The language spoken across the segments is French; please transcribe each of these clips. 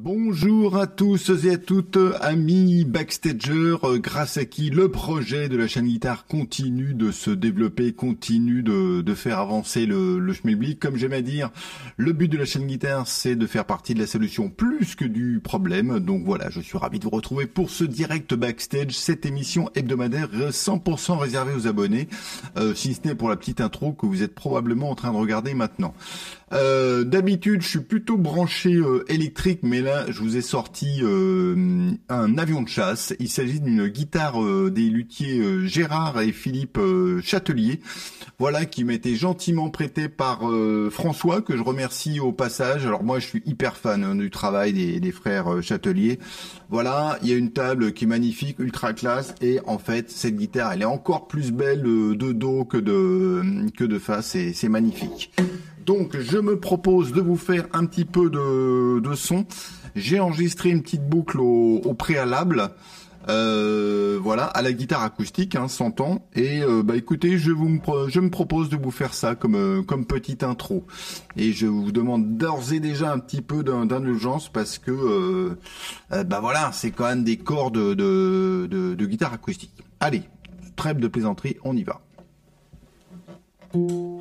Bonjour à tous et à toutes, amis backstagers, grâce à qui le projet de la chaîne guitare continue de se développer, continue de, de faire avancer le, le schmilblick. Comme j'aime à dire, le but de la chaîne guitare, c'est de faire partie de la solution plus que du problème. Donc voilà, je suis ravi de vous retrouver pour ce direct backstage, cette émission hebdomadaire 100% réservée aux abonnés, euh, si ce n'est pour la petite intro que vous êtes probablement en train de regarder maintenant. Euh, D'habitude, je suis plutôt branché euh, électrique, mais là, je vous ai sorti euh, un avion de chasse. Il s'agit d'une guitare euh, des luthiers Gérard et Philippe Châtelier, voilà, qui m'a été gentiment prêté par François, que je remercie au passage. Alors moi, je suis hyper fan hein, du travail des, des frères Châtelier. Voilà, il y a une table qui est magnifique, ultra classe, et en fait, cette guitare, elle est encore plus belle de dos que de que de face, et c'est magnifique. Donc je me propose de vous faire un petit peu de, son. J'ai enregistré une petite boucle au, préalable. Euh, voilà, à la guitare acoustique, hein, 100 ans. Et euh, bah écoutez, je vous je me propose de vous faire ça comme euh, comme petite intro. Et je vous demande d'ores et déjà un petit peu d'indulgence parce que bah voilà, c'est quand même des cordes de, de, de guitare acoustique. Allez, trêve de plaisanterie, on y va. Música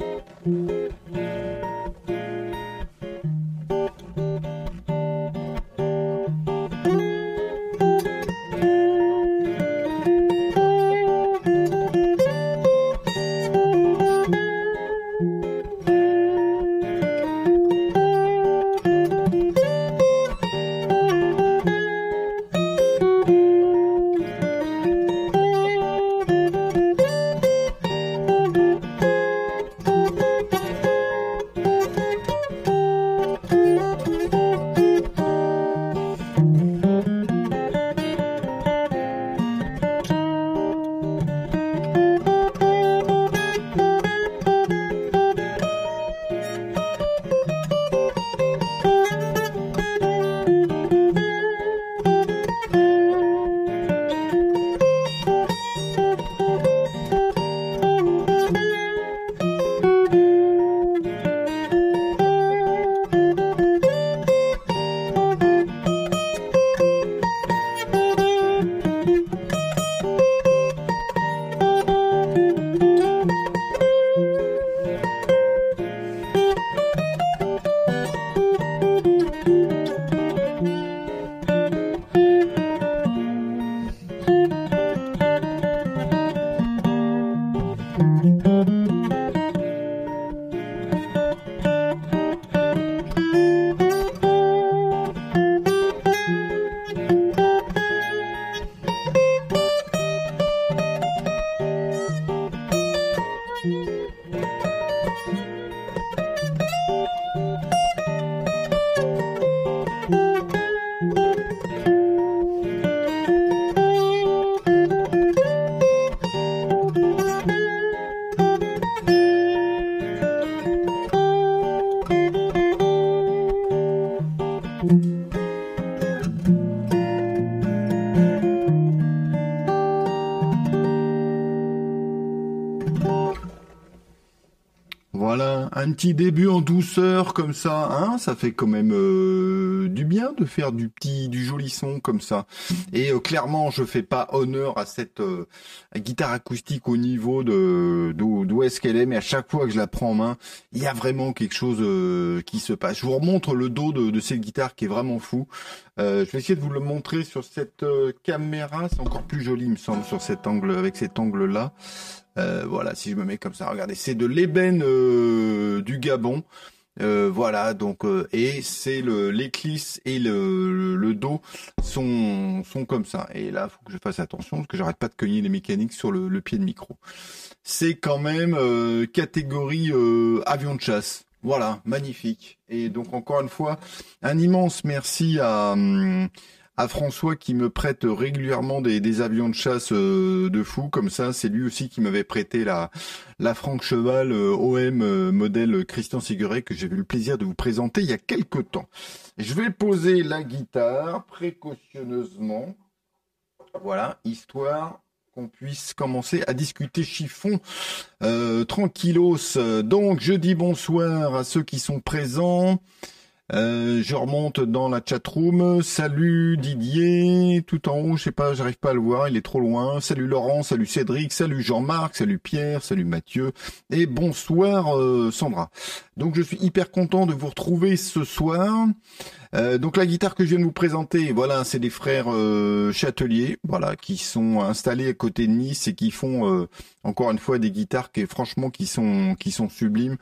petit début en douceur comme ça, hein, ça fait quand même euh, du bien de faire du petit, du joli son comme ça. Et euh, clairement, je fais pas honneur à cette euh, guitare acoustique au niveau de d'où est-ce qu'elle est, mais à chaque fois que je la prends en main, il y a vraiment quelque chose qui se passe. Je vous remontre le dos de, de cette guitare qui est vraiment fou. je vais essayer de vous le montrer sur cette caméra, c'est encore plus joli, il me semble, sur cet angle, avec cet angle-là. Euh, voilà, si je me mets comme ça, regardez, c'est de l'ébène euh, du Gabon. Euh, voilà, donc et c'est le l'éclisse et le, le, dos sont sont comme ça. Et là, faut que je fasse attention parce que j'arrête pas de cogner les mécaniques sur le, pied de micro. C'est quand même catégorie avion de chasse. Voilà, magnifique. Et donc encore une fois, un immense merci à hum, à François qui me prête régulièrement des, avions de chasse euh, de fou comme ça. C'est lui aussi qui m'avait prêté la la Franck Cheval euh, OM euh, modèle Christian Siguret que j'ai eu le plaisir de vous présenter il y a quelques temps. Je vais poser la guitare précautionneusement. Voilà, histoire qu'on puisse commencer à discuter chiffon tranquillos. Donc je dis bonsoir à ceux qui sont présents. Euh, je remonte dans la chat room. Salut Didier, tout en haut, je sais pas, j'arrive pas à le voir, il est trop loin. Salut Laurent, salut Cédric, salut Jean-Marc, salut Pierre, salut Mathieu et bonsoir euh, Sandra. Donc je suis hyper content de vous retrouver ce soir. Euh, donc la guitare que je viens de vous présenter, voilà, c'est des frères Châtelier, voilà, qui sont installés à côté de Nice et qui font encore une fois des guitares qui franchement qui sont qui sont sublimes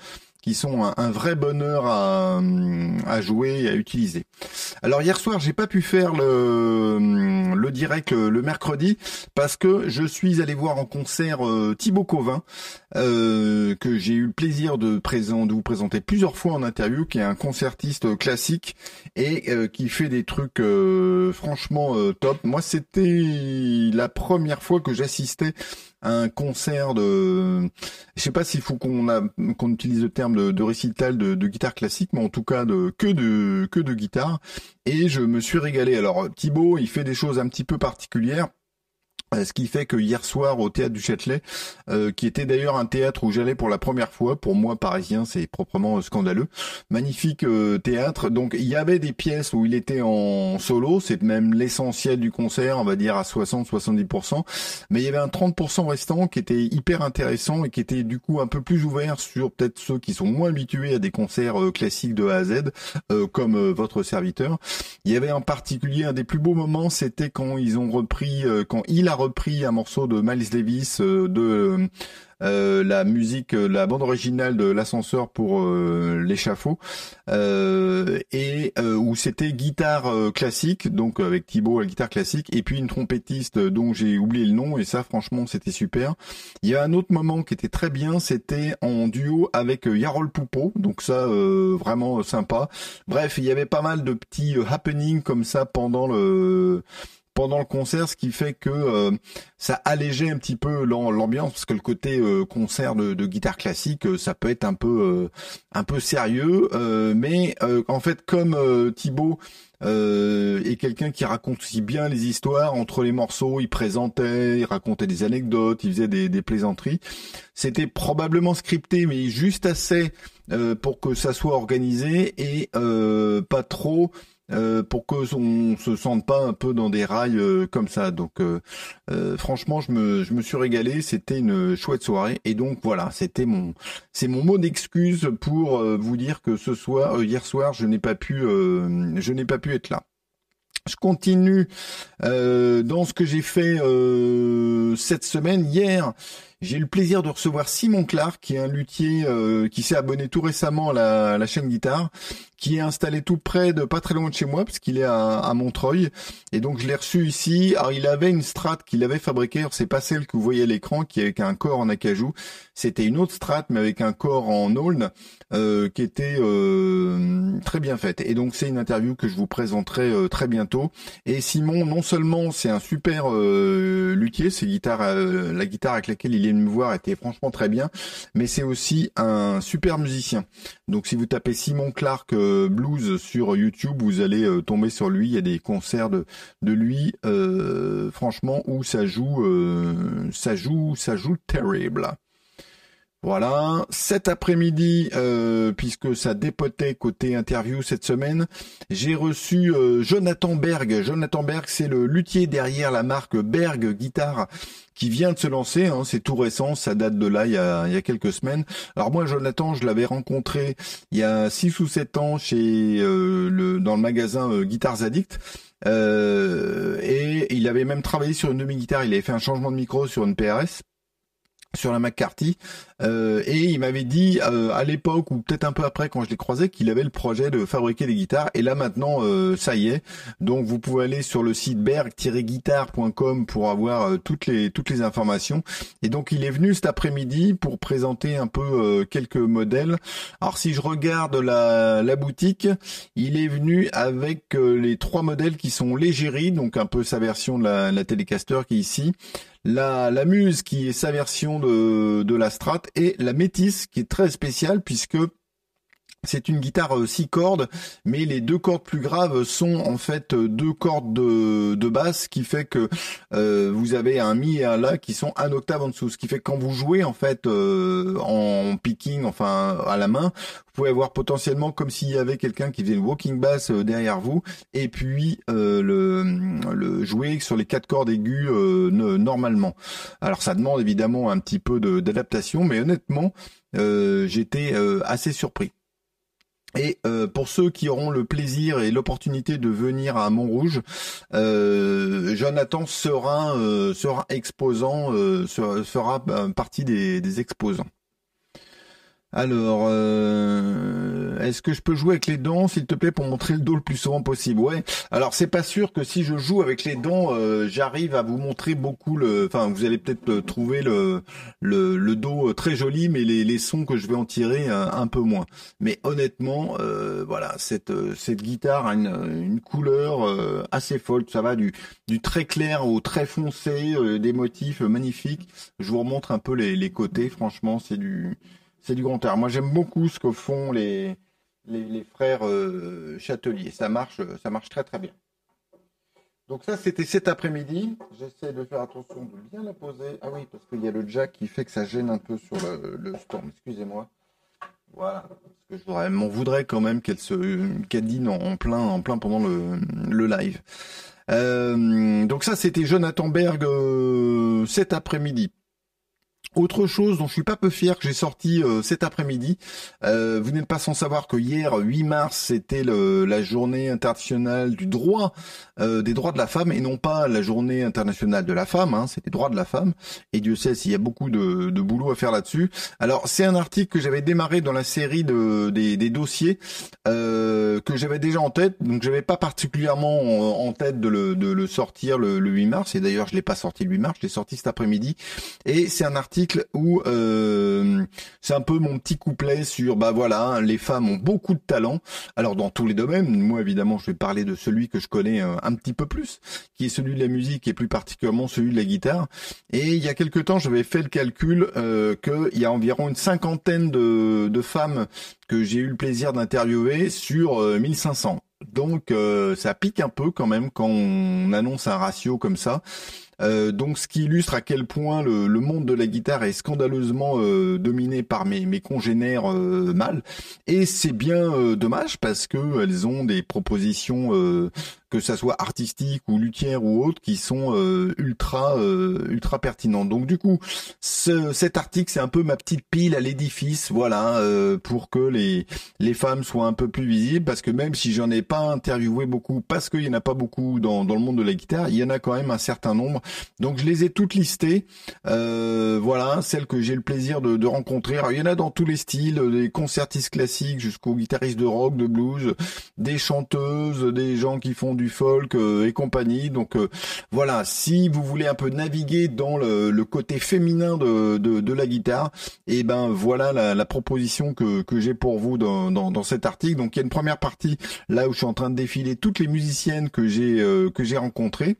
qui sont un, vrai bonheur à, à, jouer et à utiliser. Alors hier soir, j'ai pas pu faire le, le direct le, mercredi parce que je suis allé voir en concert euh, Thibaut Covin euh, que j'ai eu le plaisir de, présent, de vous présenter plusieurs fois en interview, qui est un concertiste classique et euh, qui fait des trucs franchement top. Moi, c'était la première fois que j'assistais un concert de, je sais pas s'il faut qu'on a qu'on utilise le terme de, récital de, de, guitare classique, mais en tout cas de que de que de guitare. Et je me suis régalé. Alors Thibaut, il fait des choses un petit peu particulières. Euh, ce qui fait que hier soir au théâtre du Châtelet, euh, qui était d'ailleurs un théâtre où j'allais pour la première fois, pour moi parisien, c'est proprement scandaleux. Magnifique euh, théâtre. Donc il y avait des pièces où il était en solo, c'est même l'essentiel du concert, on va dire à 60-70%. Mais il y avait un 30% restant qui était hyper intéressant et qui était du coup un peu plus ouvert sur peut-être ceux qui sont moins habitués à des concerts classiques de A à Z, comme votre serviteur. Il y avait en particulier un des plus beaux moments, c'était quand ils ont repris, quand il a repris un morceau de Miles Davis euh, de euh, la musique, euh, la bande originale de l'ascenseur pour l'échafaud, et où c'était guitare classique, donc avec Thibaut la guitare classique, et puis une trompettiste dont j'ai oublié le nom, et ça franchement c'était super. Il y a un autre moment qui était très bien, c'était en duo avec Yarol Poupeau, donc ça vraiment sympa. Bref, il y avait pas mal de petits happenings comme ça pendant le pendant le concert, ce qui fait que euh, ça allégeait un petit peu l'ambiance parce que le côté euh, concert de, guitare classique, euh, ça peut être un peu un peu sérieux, mais en fait comme Thibaut est quelqu'un qui raconte aussi bien les histoires entre les morceaux, il présentait, il racontait des anecdotes, il faisait des, des plaisanteries. C'était probablement scripté, mais juste assez pour que ça soit organisé et pas trop euh, pour que on se sente pas un peu dans des rails euh, comme ça. Donc euh, franchement, je me je me suis régalé. C'était une chouette soirée et donc voilà, c'était mon c'est mon mot d'excuse pour vous dire que ce soir, hier soir, je n'ai pas pu je n'ai pas pu être là. Je continue dans ce que j'ai fait cette semaine. Hier, j'ai eu le plaisir de recevoir Simon Clark, qui est un luthier qui s'est abonné tout récemment à la, à la chaîne guitare qui est installé tout près de pas très loin de chez moi parce qu'il est à, Montreuil et donc je l'ai reçu ici. Alors il avait une Strat qu'il avait fabriquée, c'est pas celle que vous voyez à l'écran qui est avec un corps en acajou, c'était une autre Strat mais avec un corps en aulne euh, qui était euh, très bien faite. Et donc c'est une interview que je vous présenterai euh, très bientôt. Et Simon, non seulement c'est un super luthier, ses guitares, la guitare avec laquelle il est me voir était franchement très bien, mais c'est aussi un super musicien. Donc si vous tapez Simon Clark blues sur YouTube, vous allez euh, tomber sur lui. Il y a des concerts de, de lui, euh, franchement, où ça joue, euh, ça joue, ça joue terrible. Voilà, cet après-midi, puisque ça dépotait côté interview cette semaine, j'ai reçu Jonathan Berg. Jonathan Berg, c'est le luthier derrière la marque Berg Guitare qui vient de se lancer. Hein, c'est tout récent, ça date de là il y a, quelques semaines. Alors moi, Jonathan, je l'avais rencontré il y a 6 ou 7 ans chez euh, dans le magasin euh, Guitars Addict. Euh, et il avait même travaillé sur une demi-guitare. Il avait fait un changement de micro sur une PRS sur la McCarthy euh, et il m'avait dit euh, à l'époque ou peut-être un peu après quand je l'ai croisé qu'il avait le projet de fabriquer des guitares et là maintenant euh, ça y est. Donc vous pouvez aller sur le site berg-guitare.com pour avoir toutes les toutes les informations. Et donc il est venu cet après-midi pour présenter un peu quelques modèles. Alors si je regarde la, la boutique il est venu avec les trois modèles qui sont l'égérie donc un peu sa version de la, la Telecaster qui est ici la, la Muse qui est sa version de, de la Strat et la Métis qui est très spéciale puisque C'est une guitare euh, six cordes, mais les deux cordes plus graves sont en fait euh, deux cordes de, basse, qui fait que euh, vous avez un mi et un la qui sont un octave en dessous, ce qui fait que quand vous jouez en fait en picking, enfin à la main, vous pouvez avoir potentiellement comme s'il y avait quelqu'un qui faisait une walking bass derrière vous, et puis le, le jouer sur les quatre cordes aiguës normalement. Alors ça demande évidemment un petit peu d'adaptation, mais honnêtement, j'étais assez surpris. Et euh, pour ceux qui auront le plaisir et l'opportunité de venir à Montrouge, euh, Jonathan sera euh, sera exposant, sera, partie des exposants. Alors, euh, est-ce que je peux jouer avec les dents, s'il te plaît, pour montrer le dos le plus souvent possible? Ouais. Alors, c'est pas sûr que si je joue avec les dents, euh, j'arrive à vous montrer beaucoup le. Enfin, vous allez peut-être euh, trouver le, le, dos très joli, mais les, les sons que je vais en tirer un, peu moins. Mais honnêtement, voilà, cette cette guitare a une, une couleur assez folle. Ça va du du très clair au très foncé, des motifs magnifiques. Je vous remontre un peu les, les côtés. Franchement, c'est du c'est du grand air. Moi, j'aime beaucoup ce que font les, frères euh, Châtelier. Ça marche, ça marche très très bien. Donc ça, c'était cet après-midi. J'essaie de faire attention de bien la poser. Ah oui, parce qu'il y a le jack qui fait que ça gêne un peu sur le, storm. Excusez-moi. Voilà. Parce que je voudrais quand même qu'elle se qu'elle dîne en, plein en plein pendant le, live. Euh, donc ça, c'était Jonathan Berg euh, cet après-midi. Autre chose dont je suis pas peu fier que j'ai sorti euh, cet après-midi, euh, vous n'êtes pas sans savoir que hier 8 mars c'était la journée internationale du droit euh, des droits de la femme et non pas la journée internationale de la femme, hein, c'était droit de la femme. Et Dieu sait s'il y a beaucoup de, de, boulot à faire là-dessus. Alors c'est un article que j'avais démarré dans la série de, des, des dossiers que j'avais déjà en tête, donc j'avais pas particulièrement en, tête de le, de le sortir le, le 8 mars et d'ailleurs je l'ai pas sorti le 8 mars, je l'ai sorti cet après-midi. Et c'est un article où euh, c'est un peu mon petit couplet sur bah voilà, les femmes ont beaucoup de talent. Alors dans tous les domaines, moi évidemment, je vais parler de celui que je connais euh, un petit peu plus, qui est celui de la musique et plus particulièrement celui de la guitare. Et il y a quelque temps, j'avais fait le calcul euh, qu'il y a environ une cinquantaine de, de femmes que j'ai eu le plaisir d'interviewer sur 1500. Donc ça pique un peu quand même quand on annonce un ratio comme ça. Euh, donc ce qui illustre à quel point le, monde de la guitare est scandaleusement euh, dominé par mes, mes congénères euh, mâles. Et c'est bien dommage parce que elles ont des propositions que ça soit artistique ou luthière ou autre, qui sont euh, ultra euh, ultra pertinents. Donc du coup, ce, cet article c'est un peu ma petite pile à l'édifice, voilà, euh, pour que les les femmes soient un peu plus visibles, parce que même si j'en ai pas interviewé beaucoup, parce qu'il y en a pas beaucoup dans dans le monde de la guitare, il y en a quand même un certain nombre. Donc je les ai toutes listées, voilà, celles que j'ai le plaisir de, rencontrer. Alors, il y en a dans tous les styles, des concertistes classiques jusqu'aux guitaristes de rock, de blues, des chanteuses, des gens qui font du folk euh, et compagnie. Donc euh, voilà, si vous voulez un peu naviguer dans le, côté féminin de, de, la guitare, et eh ben voilà la, proposition que, que j'ai pour vous dans, dans, cet article. Donc il y a une première partie là où je suis en train de défiler toutes les musiciennes que j'ai euh, que j'ai rencontrées.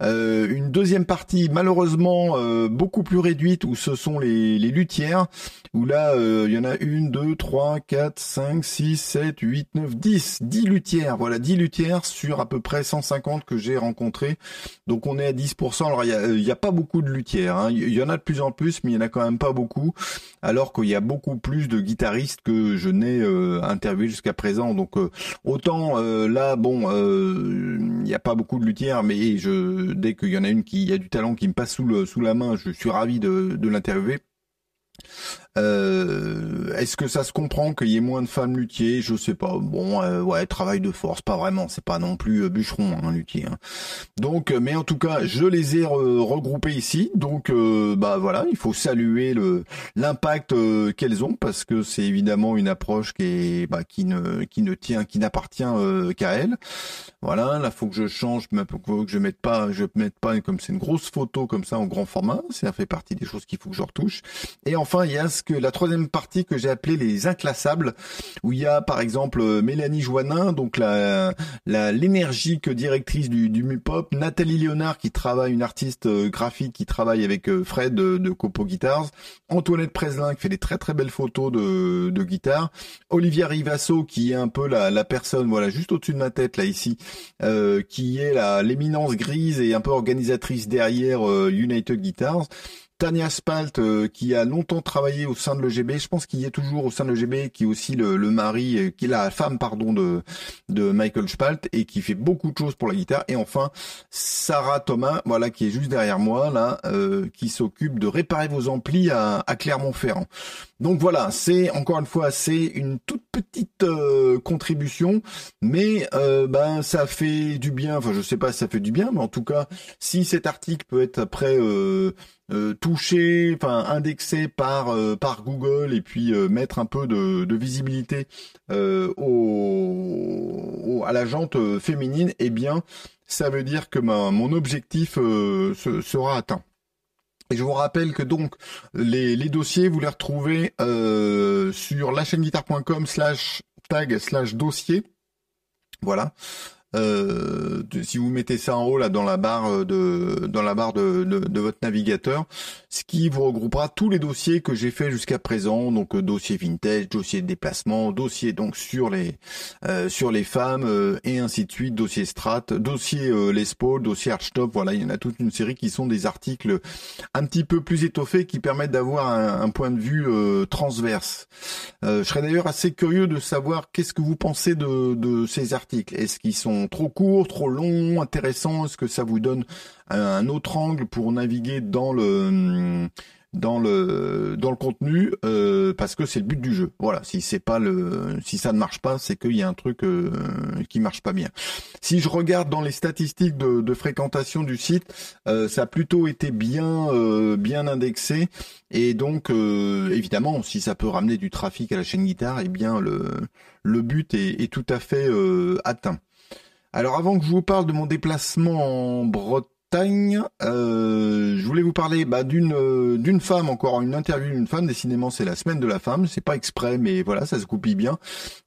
Euh, une deuxième partie malheureusement euh, beaucoup plus réduite où ce sont les, les luthières, où là euh, il y en a une, deux, trois, quatre, cinq, six, sept, huit, neuf, dix, dix luthières. Voilà, dix luthières sur à peu près 150 que j'ai rencontrées. Donc on est à 10%. Alors il y a, y a, pas beaucoup de luthières. Hein. Il y en a de plus en plus, mais il y en a quand même pas beaucoup. Alors qu'il y a beaucoup plus de guitaristes que je n'ai interviewé jusqu'à présent. Donc autant là, bon, il n'y a pas beaucoup de luthières, mais je dès qu'il y en a une qui a du talent qui me passe sous, la main, je suis ravi de l'interviewer. Euh, est-ce que ça se comprend qu'il y ait moins de femmes luthiers? Je sais pas. Bon, euh, ouais, travail de force, pas vraiment. C'est pas non plus euh, bûcheron, hein, luthier. Hein. Donc, mais en tout cas, je les ai regroupés ici. Donc, bah voilà, il faut saluer le l'impact qu'elles ont parce que c'est évidemment une approche qui est bah, qui ne qui ne tient, qui n'appartient qu'à elles. Voilà, là, faut que je change, faut que je mette pas, je mette pas comme c'est une grosse photo comme ça en grand format. Ça fait partie des choses qu'il faut que je retouche. Et enfin, il y a la troisième partie que j'ai appelée les inclassables, où il y a par exemple Mélanie Joannin, donc la l'énergique directrice du, du Mupop, Nathalie Léonard qui travaille, une artiste graphique qui travaille avec Fred de, de Copo Guitars, Antoinette Preslin qui fait des très très belles photos de, de guitare, Olivia Rivasso qui est un peu la, personne, voilà, juste au-dessus de ma tête là ici, euh, qui est l'éminence grise et un peu organisatrice derrière euh, United Guitars. Tania Spalt, euh, qui a longtemps travaillé au sein de l'EGB, je pense qu'il y est toujours au sein de l'EGB, qui est aussi le, mari, euh, qui est la femme, pardon, de, de Michael Spalt, et qui fait beaucoup de choses pour la guitare. Et enfin, Sarah Thomas, voilà, qui est juste derrière moi, là, euh, qui s'occupe de réparer vos amplis à Clermont-Ferrand. Donc voilà, c'est encore une fois, c'est une toute petite contribution, mais ben ça fait du bien. Enfin, je sais pas si ça fait du bien, mais en tout cas, si cet article peut être après euh, touché, enfin indexé par euh, par Google et puis euh, mettre un peu de, visibilité au, à la jante féminine, eh bien ça veut dire que ma, mon objectif sera atteint. Et je vous rappelle que donc les, dossiers, vous les retrouvez sur la chaîne guitare.com slash tag slash dossier. Voilà. Euh, si vous mettez ça en haut là dans la barre euh, de dans la barre de, de, votre navigateur, ce qui vous regroupera tous les dossiers que j'ai fait jusqu'à présent, donc euh, dossier vintage, dossier de déplacement, dossier donc sur les sur les femmes et ainsi de suite, dossier strat, dossier Les Paul, dossier Archtop, voilà, il y en a toute une série qui sont des articles un petit peu plus étoffés qui permettent d'avoir un, un, point de vue transverse. je serais d'ailleurs assez curieux de savoir qu'est-ce que vous pensez de, de ces articles. Est-ce qu'ils sont trop courts, trop longs, intéressants Est-ce que ça vous donne un autre angle pour naviguer dans le dans le dans le contenu euh, parce que c'est le but du jeu. Voilà, si c'est pas le si ça ne marche pas, c'est qu'il y a un truc euh, qui marche pas bien. Si je regarde dans les statistiques de, fréquentation du site, euh, ça a plutôt été bien bien indexé et donc évidemment, si ça peut ramener du trafic à la chaîne guitare, eh bien le le but est, est tout à fait atteint. Alors avant que je vous parle de mon déplacement en Bretagne, euh, je voulais vous parler bah, d'une euh, d'une femme, encore une interview d'une femme. Décidément, c'est la semaine de la femme. C'est pas exprès, mais voilà, ça se coupille bien.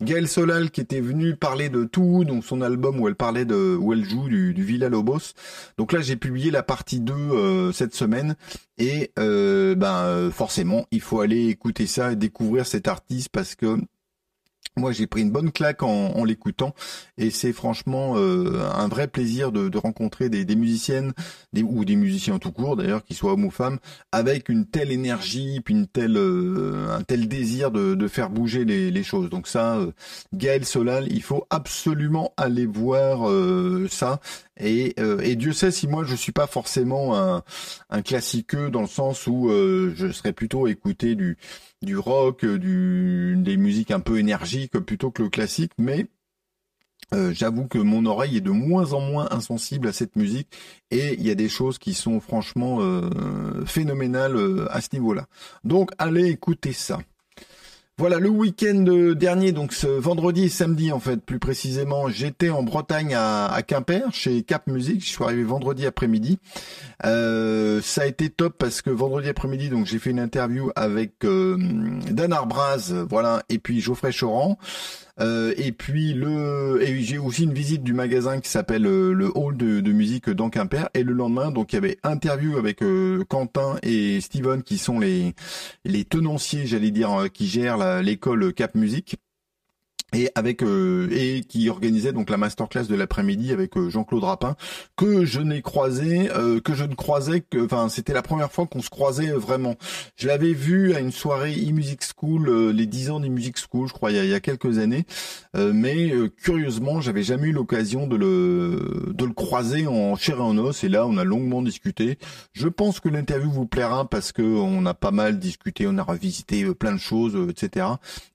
Gaëlle Solal qui était venue parler de tout, donc son album où elle parlait de où elle joue du, du Villa Lobos. Donc là, j'ai publié la partie 2 euh, cette semaine et ben forcément, il faut aller écouter ça et découvrir cet artiste parce que moi, j'ai pris une bonne claque en, l'écoutant et c'est franchement euh, un vrai plaisir de, rencontrer des, musiciennes ou des musiciens tout court d'ailleurs, qu'ils soient hommes ou femmes, avec une telle énergie, puis une telle, euh, un tel désir de, faire bouger les, choses. Donc ça, euh, Gaël Solal, il faut absolument aller voir ça. Et, et, Dieu sait si moi je suis pas forcément un, un classiqueux dans le sens où je serais plutôt écouté du du rock, du, des musiques un peu énergiques plutôt que le classique, mais euh, j'avoue que mon oreille est de moins en moins insensible à cette musique et il y a des choses qui sont franchement euh, phénoménales euh, à ce niveau-là. Donc allez écouter ça. Voilà, le week-end dernier, donc ce vendredi et samedi en fait, plus précisément, j'étais en Bretagne à, Quimper chez Cap Music. Je suis arrivé vendredi après-midi. Euh, ça a été top parce que vendredi après-midi, donc j'ai fait une interview avec euh, Dan Arbraz, voilà, et puis Geoffrey Choran. Euh, et puis le et j'ai aussi une visite du magasin qui s'appelle euh, le hall de, musique dans Quimper. Et le lendemain, donc il y avait interview avec euh, Quentin et Steven qui sont les les tenanciers, j'allais dire, qui gèrent l'école Cap Musique et avec euh, et qui organisait donc la masterclass de l'après-midi avec euh, Jean-Claude Rapin que je n'ai croisé euh, que je ne croisais que enfin c'était la première fois qu'on se croisait vraiment. Je l'avais vu à une soirée e-music school les 10 ans d'e-music school je crois il y a, quelques années. Mais curieusement j'avais jamais eu l'occasion de le de le croiser en chair en os. Et là on a longuement discuté. Je pense que l'interview vous plaira parce que on a pas mal discuté on a revisité plein de choses etc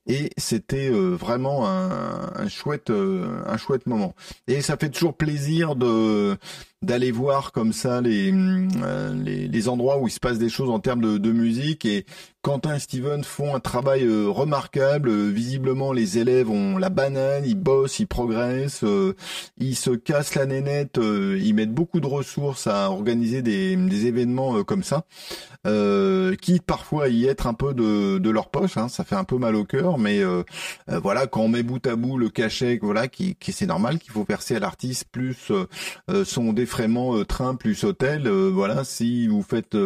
et c'était vraiment un, chouette euh, un chouette moment. Et ça fait toujours plaisir de d'aller voir comme ça les, euh, les, les endroits où il se passe des choses en termes de, de musique et Quentin et Steven font un travail euh, remarquable. visiblement, les élèves ont la banane, ils bossent, ils progressent, ils se cassent la nénette, ils mettent beaucoup de ressources à organiser des, des événements comme ça, qui parfois y être un peu de, de leur poche. Hein, ça fait un peu mal au cœur, mais voilà, quand on met bout à bout le cachet, voilà, qui, qui c'est normal qu'il faut verser à l'artiste plus son défraiement train plus hôtel. voilà, si vous faites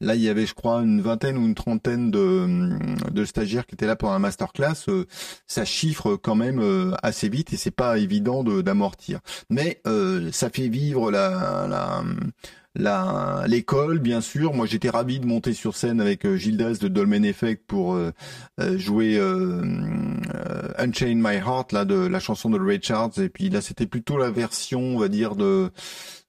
là, il y avait, je crois, une vingtaine ou une trentaine de, stagiaires qui étaient là pour un masterclass. Euh, ça chiffre quand même euh, assez vite et c'est pas évident d'amortir. Mais euh, ça fait vivre la, la la l'école bien sûr moi j'étais ravi de monter sur scène avec Gildas de Dolmen Effect pour jouer Unchain My Heart là de la chanson de Ray Charles et puis là c'était plutôt la version on va dire de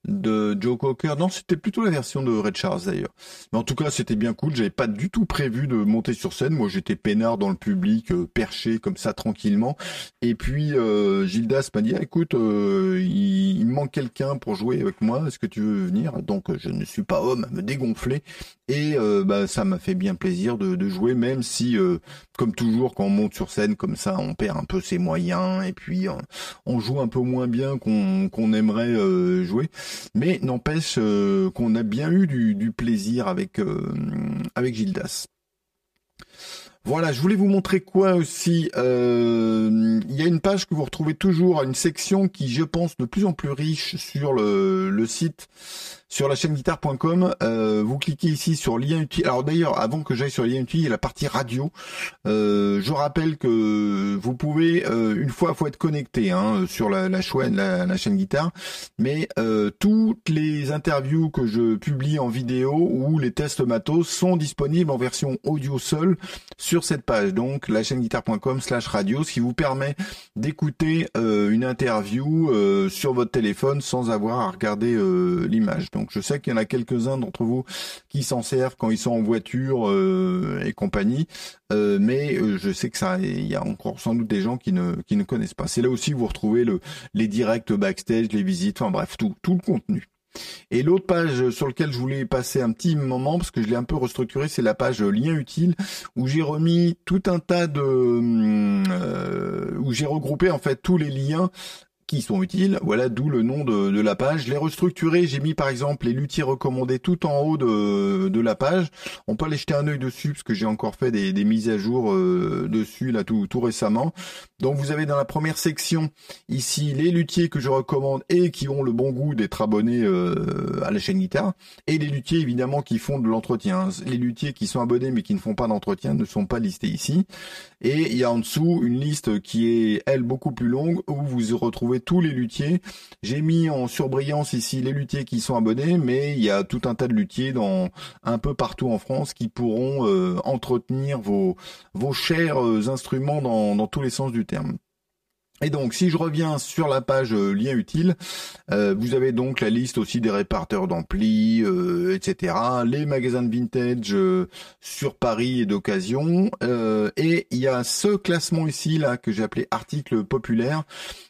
de Joe Cocker. Non, c'était plutôt la version de Red Charles d'ailleurs. Mais en tout cas, c'était bien cool. J'avais pas du tout prévu de monter sur scène. Moi, j'étais peinard dans le public, euh, perché comme ça tranquillement. Et puis euh, Gildas m'a dit ah, "Écoute, euh, il, me manque quelqu'un pour jouer avec moi. Est-ce que tu veux venir? Donc, je ne suis pas homme à me dégonfler. Et bah, ça m'a fait bien plaisir de, de jouer, même si, comme toujours, quand on monte sur scène comme ça, on perd un peu ses moyens et puis on joue un peu moins bien qu'on qu'on aimerait jouer. Mais n'empêche euh, qu'on a bien eu du, plaisir avec, euh, avec Gildas. Voilà, je voulais vous montrer quoi aussi. Euh, il y a une page que vous retrouvez toujours, une section qui, je pense, de plus en plus riche sur le, site sur la chaîne guitare.com, euh, vous cliquez ici sur lien utile. Alors d'ailleurs, avant que j'aille sur lien utile, il y a la partie radio. Euh, je rappelle que vous pouvez, une fois, faut être connecté hein, sur la, la, la, chaîne guitare, mais toutes les interviews que je publie en vidéo ou les tests matos sont disponibles en version audio seule cette page. Donc la chaîne guitare.com slash radio, ce qui vous permet d'écouter une interview sur votre téléphone sans avoir à regarder l'image. Donc je sais qu'il y en a quelques-uns d'entre vous qui s'en servent quand ils sont en voiture euh, et compagnie, euh, mais euh, je sais que ça, il y a encore sans doute des gens qui ne qui ne connaissent pas. C'est là aussi vous retrouvez le les directs backstage, les visites, enfin bref tout tout le contenu. Et l'autre page sur laquelle je voulais passer un petit moment, parce que je l'ai un peu restructuré, c'est la page lien utile, où j'ai remis tout un tas de... où j'ai regroupé en fait tous les liens qui sont utiles. Voilà d'où le nom de, la page. Je l'ai restructuré. J'ai mis par exemple les luthiers recommandés tout en haut de, de la page. On peut aller jeter un œil dessus parce que j'ai encore fait des, des, mises à jour euh, dessus là tout, tout récemment. Donc vous avez dans la première section ici les luthiers que je recommande et qui ont le bon goût d'être abonnés euh, à la chaîne guitare et les luthiers évidemment qui font de l'entretien. Les luthiers qui sont abonnés mais qui ne font pas d'entretien ne sont pas listés ici. Et il y a en dessous une liste qui est elle beaucoup plus longue où vous retrouvez tous les luthiers. J'ai mis en surbrillance ici les luthiers qui sont abonnés, mais il y a tout un tas de luthiers dans un peu partout en France qui pourront euh, entretenir vos, vos chers euh, instruments dans, dans tous les sens du terme. Et donc, si je reviens sur la page euh, lien utile, euh, vous avez donc la liste aussi des réparteurs d'ampli, euh, etc. Les magasins de vintage sur Paris et d'occasion. et il y a ce classement ici là que j'ai appelé article populaire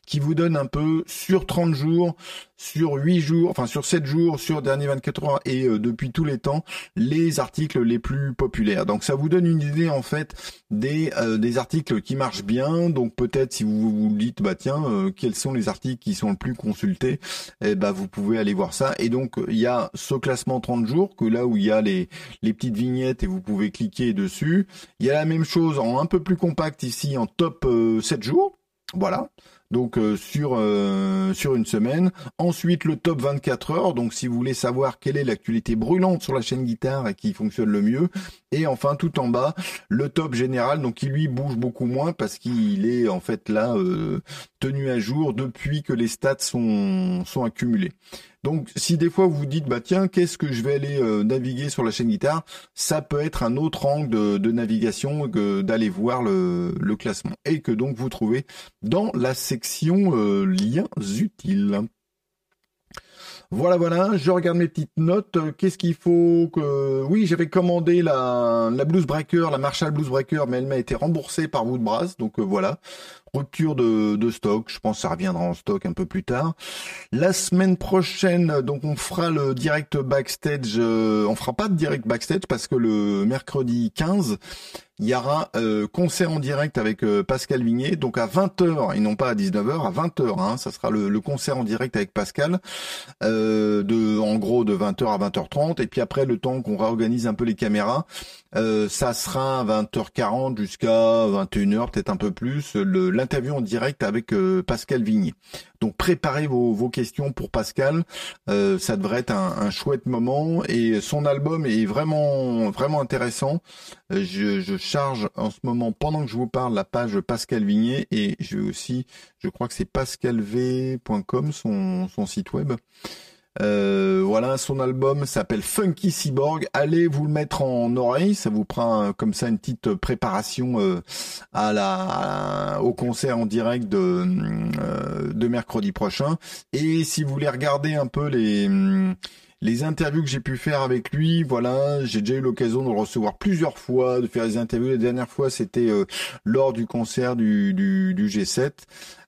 qui vous donne un peu sur 30 jours, sur 8 jours, enfin sur 7 jours, sur dernier 24 heures et euh, depuis tous les temps, les articles les plus populaires. Donc ça vous donne une idée en fait des, euh, des articles qui marchent bien. Donc peut-être si vous vous dites bah tiens euh, quels sont les articles qui sont le plus consultés, eh bah vous pouvez aller voir ça. Et donc il y a ce classement 30 jours que là où il y a les, les petites vignettes et vous pouvez cliquer dessus. Il y a la même chose en un peu plus compact ici en top 7 jours. Voilà donc euh, sur euh, sur une semaine. Ensuite le top 24 heures, donc si vous voulez savoir quelle est l'actualité brûlante sur la chaîne guitare et qui fonctionne le mieux. Et enfin tout en bas le top général, donc qui lui bouge beaucoup moins parce qu'il est en fait là euh, tenu à jour depuis que les stats sont sont accumulés. Donc si des fois vous dites bah tiens qu'est-ce que je vais aller euh, naviguer sur la chaîne guitare, ça peut être un autre angle de, navigation que d'aller voir le, classement et que donc vous trouvez dans la section euh, liens utiles. Voilà, voilà, je regarde mes petites notes. Qu'est-ce qu'il faut que... Oui, j'avais commandé la, la Blues Breaker, la Marshall Blues Breaker, mais elle m'a été remboursée par Woodbrass, donc euh, voilà. Rupture de, de, stock. Je pense que ça reviendra en stock un peu plus tard. La semaine prochaine, donc on fera le direct backstage. Euh, on fera pas de direct backstage parce que le mercredi 15, il y aura euh, concert en direct avec euh, Pascal Vigné, donc à 20h, et non pas à 19h, à 20h, hein, ça sera le, concert en direct avec Pascal, euh, de en gros de 20h à 20h30, et puis après le temps qu'on réorganise un peu les caméras, ça sera 20h40 jusqu'à 21h, peut-être un peu plus, l'interview en direct avec Pascal Vigné. Donc préparez vos, vos questions pour Pascal, ça devrait être un, un, chouette moment, et son album est vraiment vraiment intéressant. je, je charge en ce moment, pendant que je vous parle, la page Pascal Vigné et je vais aussi, je crois que c'est pascalv.com, son, son site web. Euh, voilà, son album s'appelle Funky Cyborg. Allez vous le mettre en oreille, ça vous prend comme ça une petite préparation euh, à la au concert en direct de euh, de mercredi prochain. Et si vous voulez regarder un peu les les interviews que j'ai pu faire avec lui, voilà, j'ai déjà eu l'occasion de le recevoir plusieurs fois, de faire des interviews. La dernière fois, c'était euh, lors du concert du, du, du G7.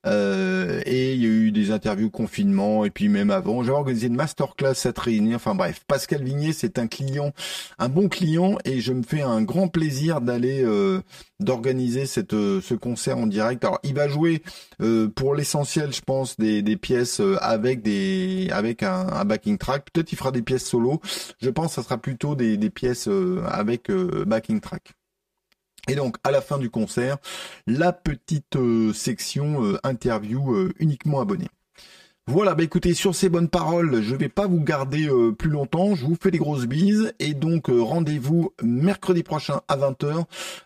Euh, et il y a eu des interviews confinement et puis même avant. J'ai organisé une masterclass cette réunion. Enfin bref, Pascal Vigné, c'est un client, un bon client et je me fais un grand plaisir d'aller euh, d'organiser cette euh, ce concert en direct. Alors il va jouer pour l'essentiel, je pense, des, des pièces avec des avec un, un backing track. Peut-être il fera des pièces solo. Je pense que ça sera plutôt des, des pièces avec backing track. Et donc à la fin du concert, la petite euh, section euh, interview euh, uniquement abonnés. Voilà, bah écoutez, sur ces bonnes paroles, je vais pas vous garder plus longtemps, je vous fais des grosses bises et donc rendez-vous mercredi prochain à 20h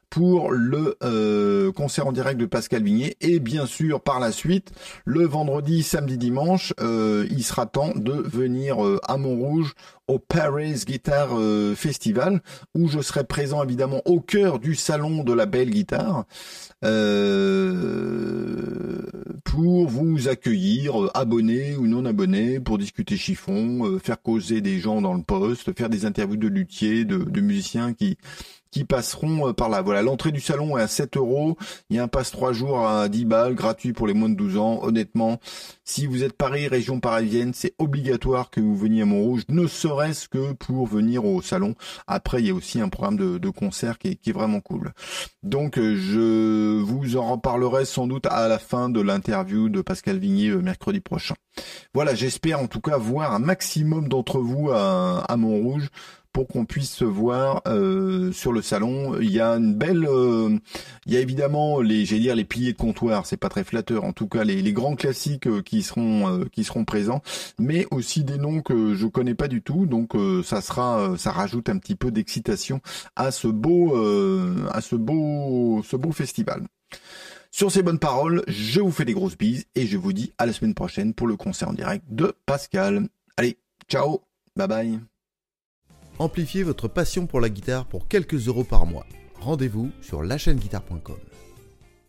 pour le euh, concert en direct de Pascal Vigné et bien sûr par la suite le vendredi, samedi, dimanche, euh, il sera temps de venir euh, à Montrouge au Paris Guitar Festival où je serai présent évidemment au cœur du salon de la belle guitare pour vous accueillir, abonnés ou non abonnés, pour discuter chiffon, faire causer des gens dans le poste, faire des interviews de luthiers, de musiciens qui qui passeront euh, par là. Voilà, l'entrée du salon est à 7 euros. Il y a un passe 3 jours à 10 balles, gratuit pour les moins de 12 ans. Honnêtement, si vous êtes Paris, région parisienne, c'est obligatoire que vous veniez à Montrouge, ne serait-ce que pour venir au salon. Après, il y a aussi un programme de, concert qui est, vraiment cool. Donc, euh, je vous en reparlerai sans doute à la fin de l'interview de Pascal Vigny euh, mercredi prochain. Voilà, j'espère en tout cas voir un maximum d'entre vous à Montrouge pour qu'on puisse se voir euh, sur le salon. Il y a une belle, euh, il y a évidemment les, j'allais dire les piliers de comptoir, c'est pas très flatteur. En tout cas, les, grands classiques euh, qui seront qui seront présents, mais aussi des noms que je connais pas du tout. Donc ça sera, ça rajoute un petit peu d'excitation à ce beau, à ce beau, ce beau festival. Sur ces bonnes paroles, je vous fais des grosses bises et je vous dis à la semaine prochaine pour le concert en direct de Pascal. Allez, ciao, bye bye. Amplifiez votre passion pour la guitare pour quelques euros par mois. Rendez-vous sur lachaîneguitare.com.